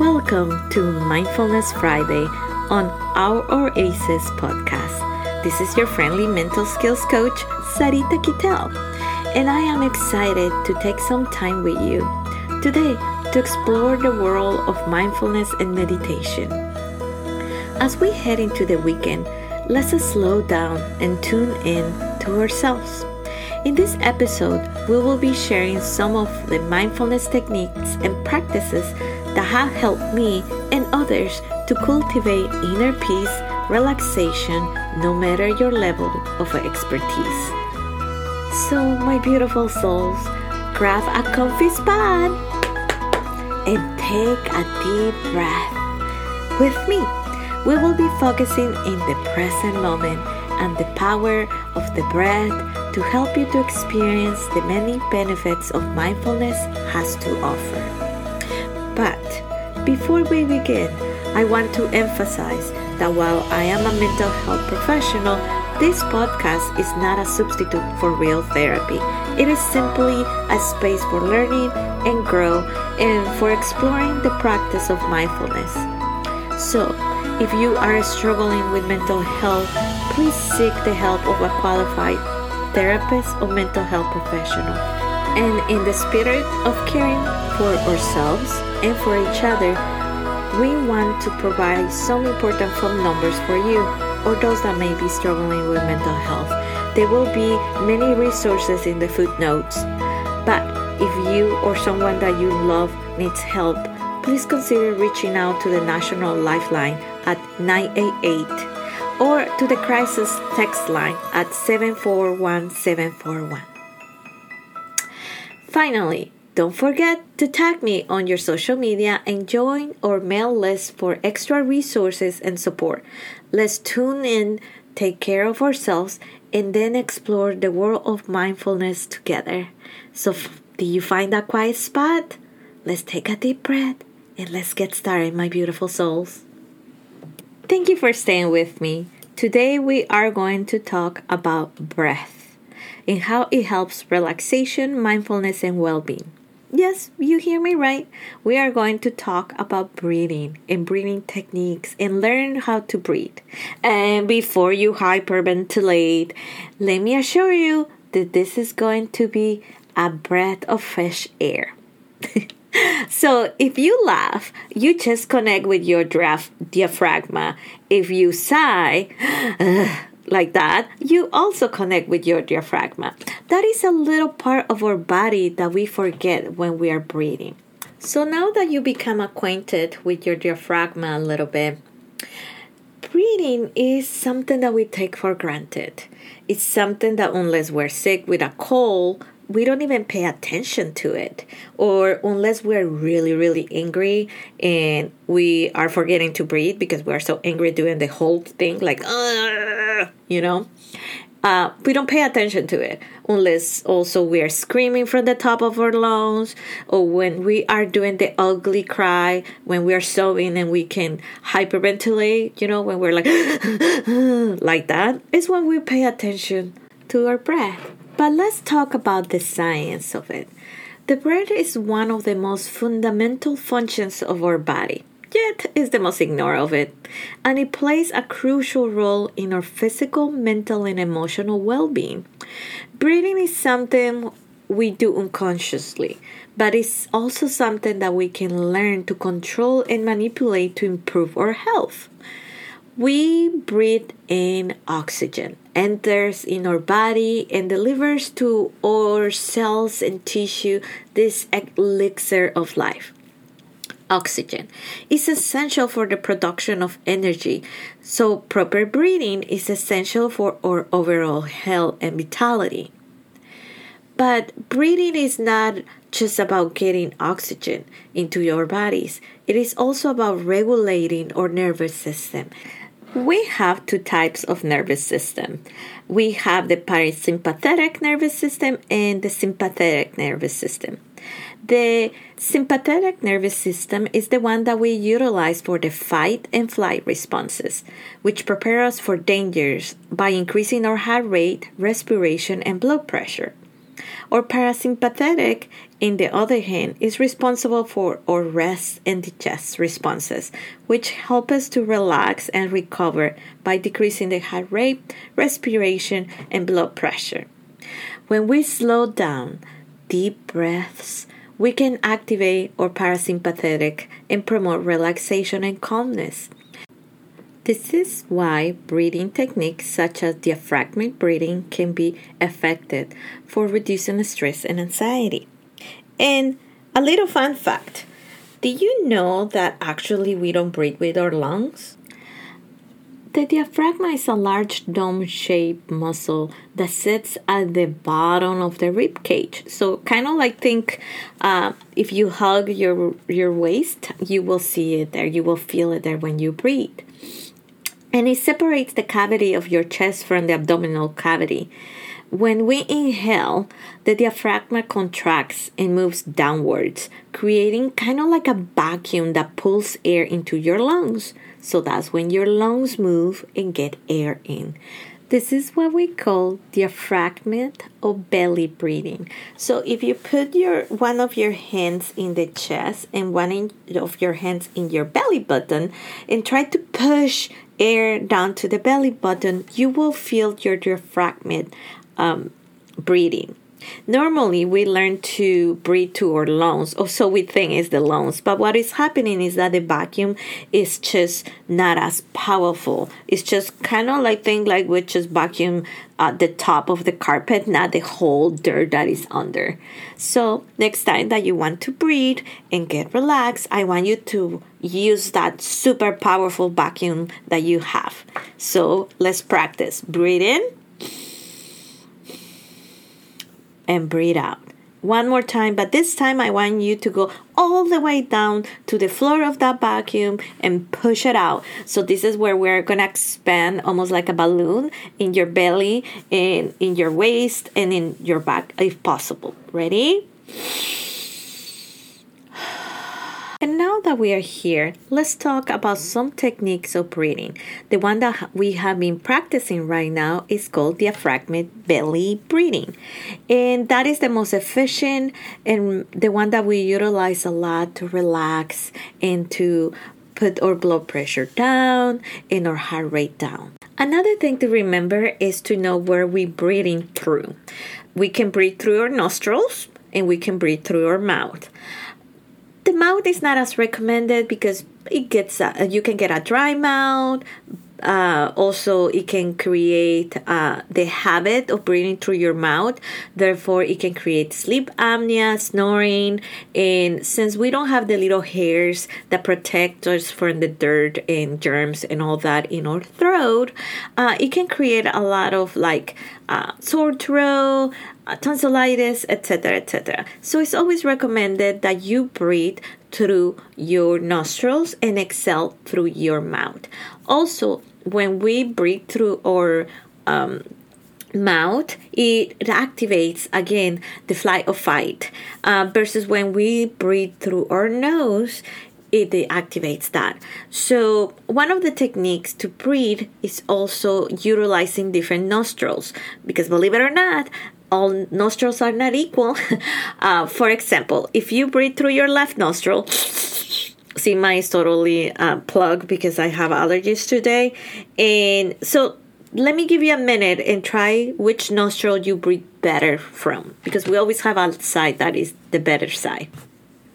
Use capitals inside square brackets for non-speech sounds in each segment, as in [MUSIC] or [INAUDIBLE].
Welcome to Mindfulness Friday on our Oasis podcast. This is your friendly mental skills coach, Sarita Kittell, and I am excited to take some time with you today to explore the world of mindfulness and meditation. As we head into the weekend, let's slow down and tune in to ourselves. In this episode, we will be sharing some of the mindfulness techniques and practices that have helped me and others to cultivate inner peace, relaxation, no matter your level of expertise. So, my beautiful souls, grab a comfy spot and take a deep breath. With me, we will be focusing in the present moment and the power of the breath to help you to experience the many benefits of mindfulness has to offer. But before we begin, I want to emphasize that while I am a mental health professional, this podcast is not a substitute for real therapy. It is simply a space for learning and grow and for exploring the practice of mindfulness. So, if you are struggling with mental health, please seek the help of a qualified therapist or mental health professional. And in the spirit of caring for ourselves and for each other, we want to provide some important phone numbers for you or those that may be struggling with mental health. There will be many resources in the footnotes. But if you or someone that you love needs help, please consider reaching out to the National Lifeline at 988 or to the crisis text line at 741741. Finally, don't forget to tag me on your social media and join our mail list for extra resources and support. Let's tune in, take care of ourselves, and then explore the world of mindfulness together. So, do you find a quiet spot? Let's take a deep breath and let's get started, my beautiful souls. Thank you for staying with me. Today we are going to talk about breath and how it helps relaxation, mindfulness, and well being. Yes, you hear me right. We are going to talk about breathing and breathing techniques and learn how to breathe. And before you hyperventilate, let me assure you that this is going to be a breath of fresh air. [LAUGHS] So if you laugh, you just connect with your diaphragm. If you sigh, [SIGHS] uh, like that, you also connect with your diaphragm. That is a little part of our body that we forget when we are breathing. So now that you become acquainted with your diaphragm a little bit, breathing is something that we take for granted. It's something that unless we're sick with a cold, we don't even pay attention to it. Or unless we're really really angry and we are forgetting to breathe because we're so angry doing the whole thing like you know uh, we don't pay attention to it unless also we are screaming from the top of our lungs or when we are doing the ugly cry when we are sobbing and we can hyperventilate you know when we're like [LAUGHS] like that is when we pay attention to our breath but let's talk about the science of it. The breath is one of the most fundamental functions of our body, yet is the most ignored of it, and it plays a crucial role in our physical, mental, and emotional well being. Breathing is something we do unconsciously, but it's also something that we can learn to control and manipulate to improve our health. We breathe in oxygen, enters in our body, and delivers to our cells and tissue this elixir of life. Oxygen is essential for the production of energy, so proper breathing is essential for our overall health and vitality. But breathing is not just about getting oxygen into your bodies, it is also about regulating our nervous system we have two types of nervous system. We have the parasympathetic nervous system and the sympathetic nervous system. The sympathetic nervous system is the one that we utilize for the fight and flight responses, which prepare us for dangers by increasing our heart rate, respiration, and blood pressure. Our parasympathetic, in the other hand, is responsible for our rest and digest responses, which help us to relax and recover by decreasing the heart rate, respiration, and blood pressure. When we slow down, deep breaths, we can activate our parasympathetic and promote relaxation and calmness. This is why breathing techniques such as diaphragmatic breathing can be effective for reducing stress and anxiety. And a little fun fact do you know that actually we don't breathe with our lungs? The diaphragm is a large dome shaped muscle that sits at the bottom of the rib cage. So, kind of like think uh, if you hug your, your waist, you will see it there, you will feel it there when you breathe. And it separates the cavity of your chest from the abdominal cavity. When we inhale, the diaphragm contracts and moves downwards, creating kind of like a vacuum that pulls air into your lungs. So that's when your lungs move and get air in. This is what we call diaphragmatic or belly breathing. So if you put your one of your hands in the chest and one in, of your hands in your belly button and try to push air down to the belly button, you will feel your diaphragmatic um, breathing. Normally, we learn to breathe to our lungs, or so we think is the lungs. But what is happening is that the vacuum is just not as powerful. It's just kind of like think like we just vacuum at the top of the carpet, not the whole dirt that is under. So next time that you want to breathe and get relaxed, I want you to use that super powerful vacuum that you have. So let's practice. Breathe in and breathe out. One more time, but this time I want you to go all the way down to the floor of that vacuum and push it out. So this is where we're gonna expand almost like a balloon in your belly and in your waist and in your back if possible. Ready? That we are here, let's talk about some techniques of breathing. The one that we have been practicing right now is called diaphragmatic belly breathing. And that is the most efficient and the one that we utilize a lot to relax and to put our blood pressure down and our heart rate down. Another thing to remember is to know where we're breathing through. We can breathe through our nostrils and we can breathe through our mouth mouth is not as recommended because it gets uh, you can get a dry mouth uh, also it can create uh, the habit of breathing through your mouth. Therefore it can create sleep apnea snoring and since we don't have the little hairs that protect us from the dirt and germs and all that in our throat uh, it can create a lot of like uh, sore throat uh, tonsillitis etc etc so it's always recommended that you breathe through your nostrils and exhale through your mouth also when we breathe through our um, mouth, it activates again the flight or fight. Uh, versus when we breathe through our nose, it activates that. So, one of the techniques to breathe is also utilizing different nostrils because, believe it or not, all nostrils are not equal. [LAUGHS] uh, for example, if you breathe through your left nostril, [SNIFFS] see mine is totally uh, plugged because I have allergies today. And so let me give you a minute and try which nostril you breathe better from because we always have a side that is the better side.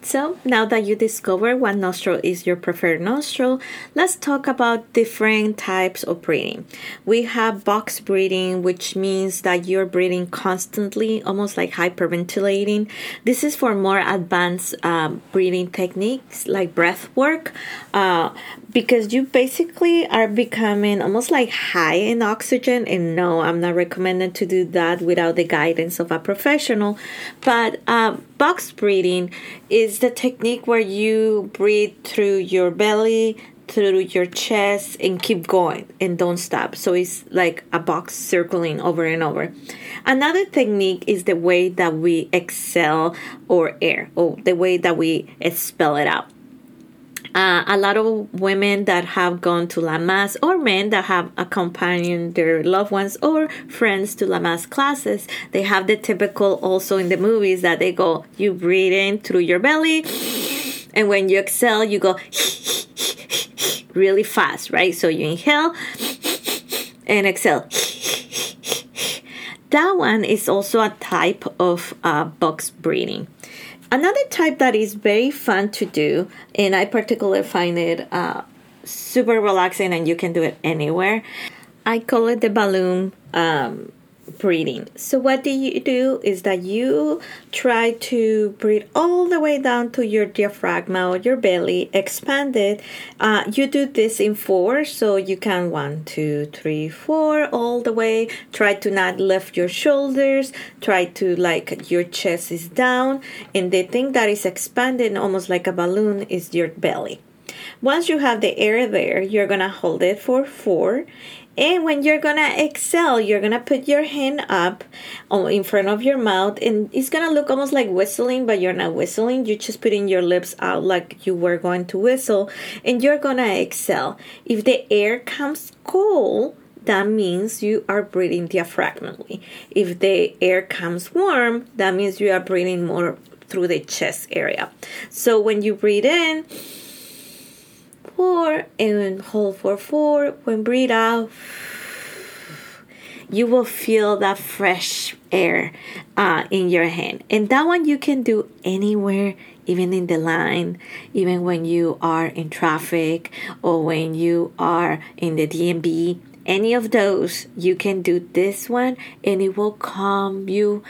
So, now that you discover what nostril is your preferred nostril, let's talk about different types of breathing. We have box breathing, which means that you're breathing constantly, almost like hyperventilating. This is for more advanced um, breathing techniques like breath work. Uh, because you basically are becoming almost like high in oxygen and no i'm not recommended to do that without the guidance of a professional. But uh, box breathing is the technique where you breathe through your belly through your chest and keep going and don't stop. So it's like a box circling over and over. Another technique is the way that we exhale or air or the way that we expel it out Uh, a lot of women that have gone to Lamaze or men that have accompanied their loved ones or friends to Lamaze classes, they have the typical also in the movies that they go, you breathe in through your belly, and when you exhale, you go [LAUGHS] really fast, right? So you inhale and exhale. That one is also a type of uh, box breathing. Another type that is very fun to do, and I particularly find it uh, super relaxing, and you can do it anywhere. I call it the balloon um, breathing. So what do you do is that you try to breathe all the way down to your diaphragm or your belly, expand it. Uh, you do this in four, so you can one, two, three, four, all the way. Try to not lift your shoulders. Try to like your chest is down, and the thing that is expanded almost like a balloon is your belly. Once you have the air there, you're gonna hold it for four and when you're gonna exhale, you're gonna put your hand up oh, in front of your mouth, and it's gonna look almost like whistling, but you're not whistling. You're just putting your lips out like you were going to whistle, and you're gonna exhale. If the air comes cold, that means you are breathing diaphragmally. If the air comes warm, that means you are breathing more through the chest area. So when you breathe in, four and hold for four. When breathe out, you will feel that fresh air uh, in your hand. And that one you can do anywhere, even in the line, even when you are in traffic or when you are in the DMV. Any of those, you can do this one and it will calm you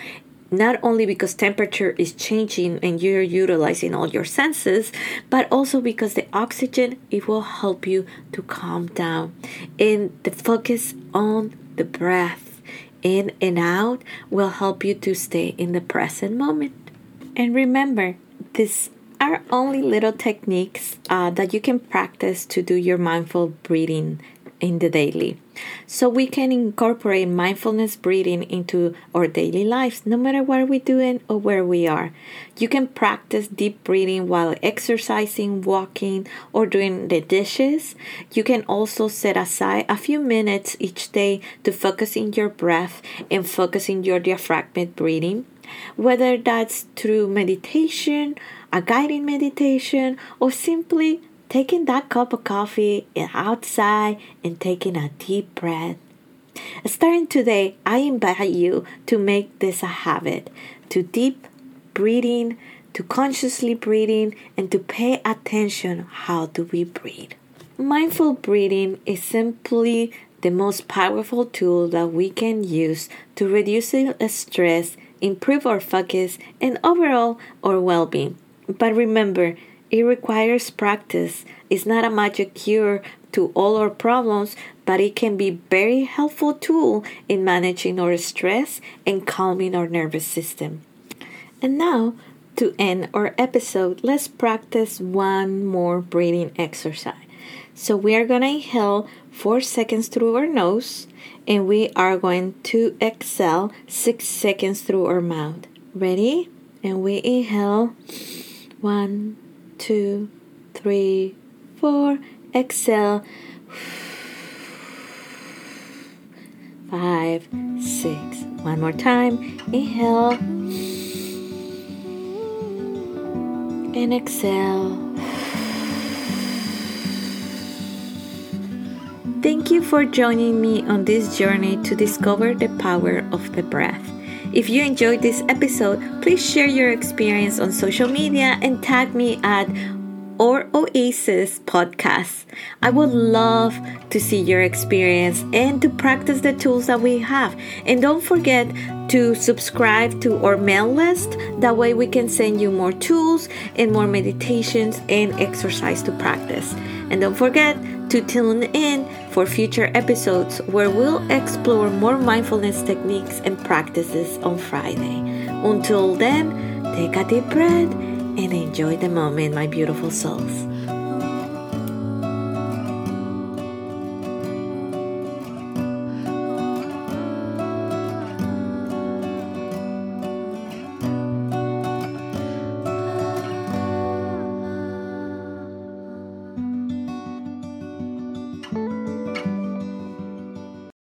not only because temperature is changing and you're utilizing all your senses but also because the oxygen it will help you to calm down and the focus on the breath in and out will help you to stay in the present moment. And remember these are only little techniques uh, that you can practice to do your mindful breathing in the daily. So we can incorporate mindfulness breathing into our daily lives, no matter what we're doing or where we are. You can practice deep breathing while exercising, walking, or doing the dishes. You can also set aside a few minutes each day to focus in your breath and focus in your diaphragmatic breathing, whether that's through meditation, a guided meditation, or simply taking that cup of coffee outside and taking a deep breath. Starting today, I invite you to make this a habit to deep breathing, to consciously breathing, and to pay attention how do we breathe. Mindful breathing is simply the most powerful tool that we can use to reduce stress, improve our focus, and overall our well being. But remember, it requires practice. It's not a magic cure to all our problems, but it can be very helpful tool in managing our stress and calming our nervous system. And now, to end our episode, let's practice one more breathing exercise. So we are going to inhale 4 seconds through our nose and we are going to exhale 6 seconds through our mouth. Ready? And we inhale 1 two, three, four. Exhale. Five, six. One more time. Inhale. And exhale. Thank you for joining me on this journey to discover the power of the breath. If you enjoyed this episode, please share your experience on social media and tag me at or Oasis podcast. I would love to see your experience and to practice the tools that we have. And don't forget to subscribe to our mail list. That way, we can send you more tools and more meditations and exercise to practice. And don't forget to tune in for future episodes where we'll explore more mindfulness techniques and practices on Friday. Until then, take a deep breath and enjoy the moment, my beautiful souls.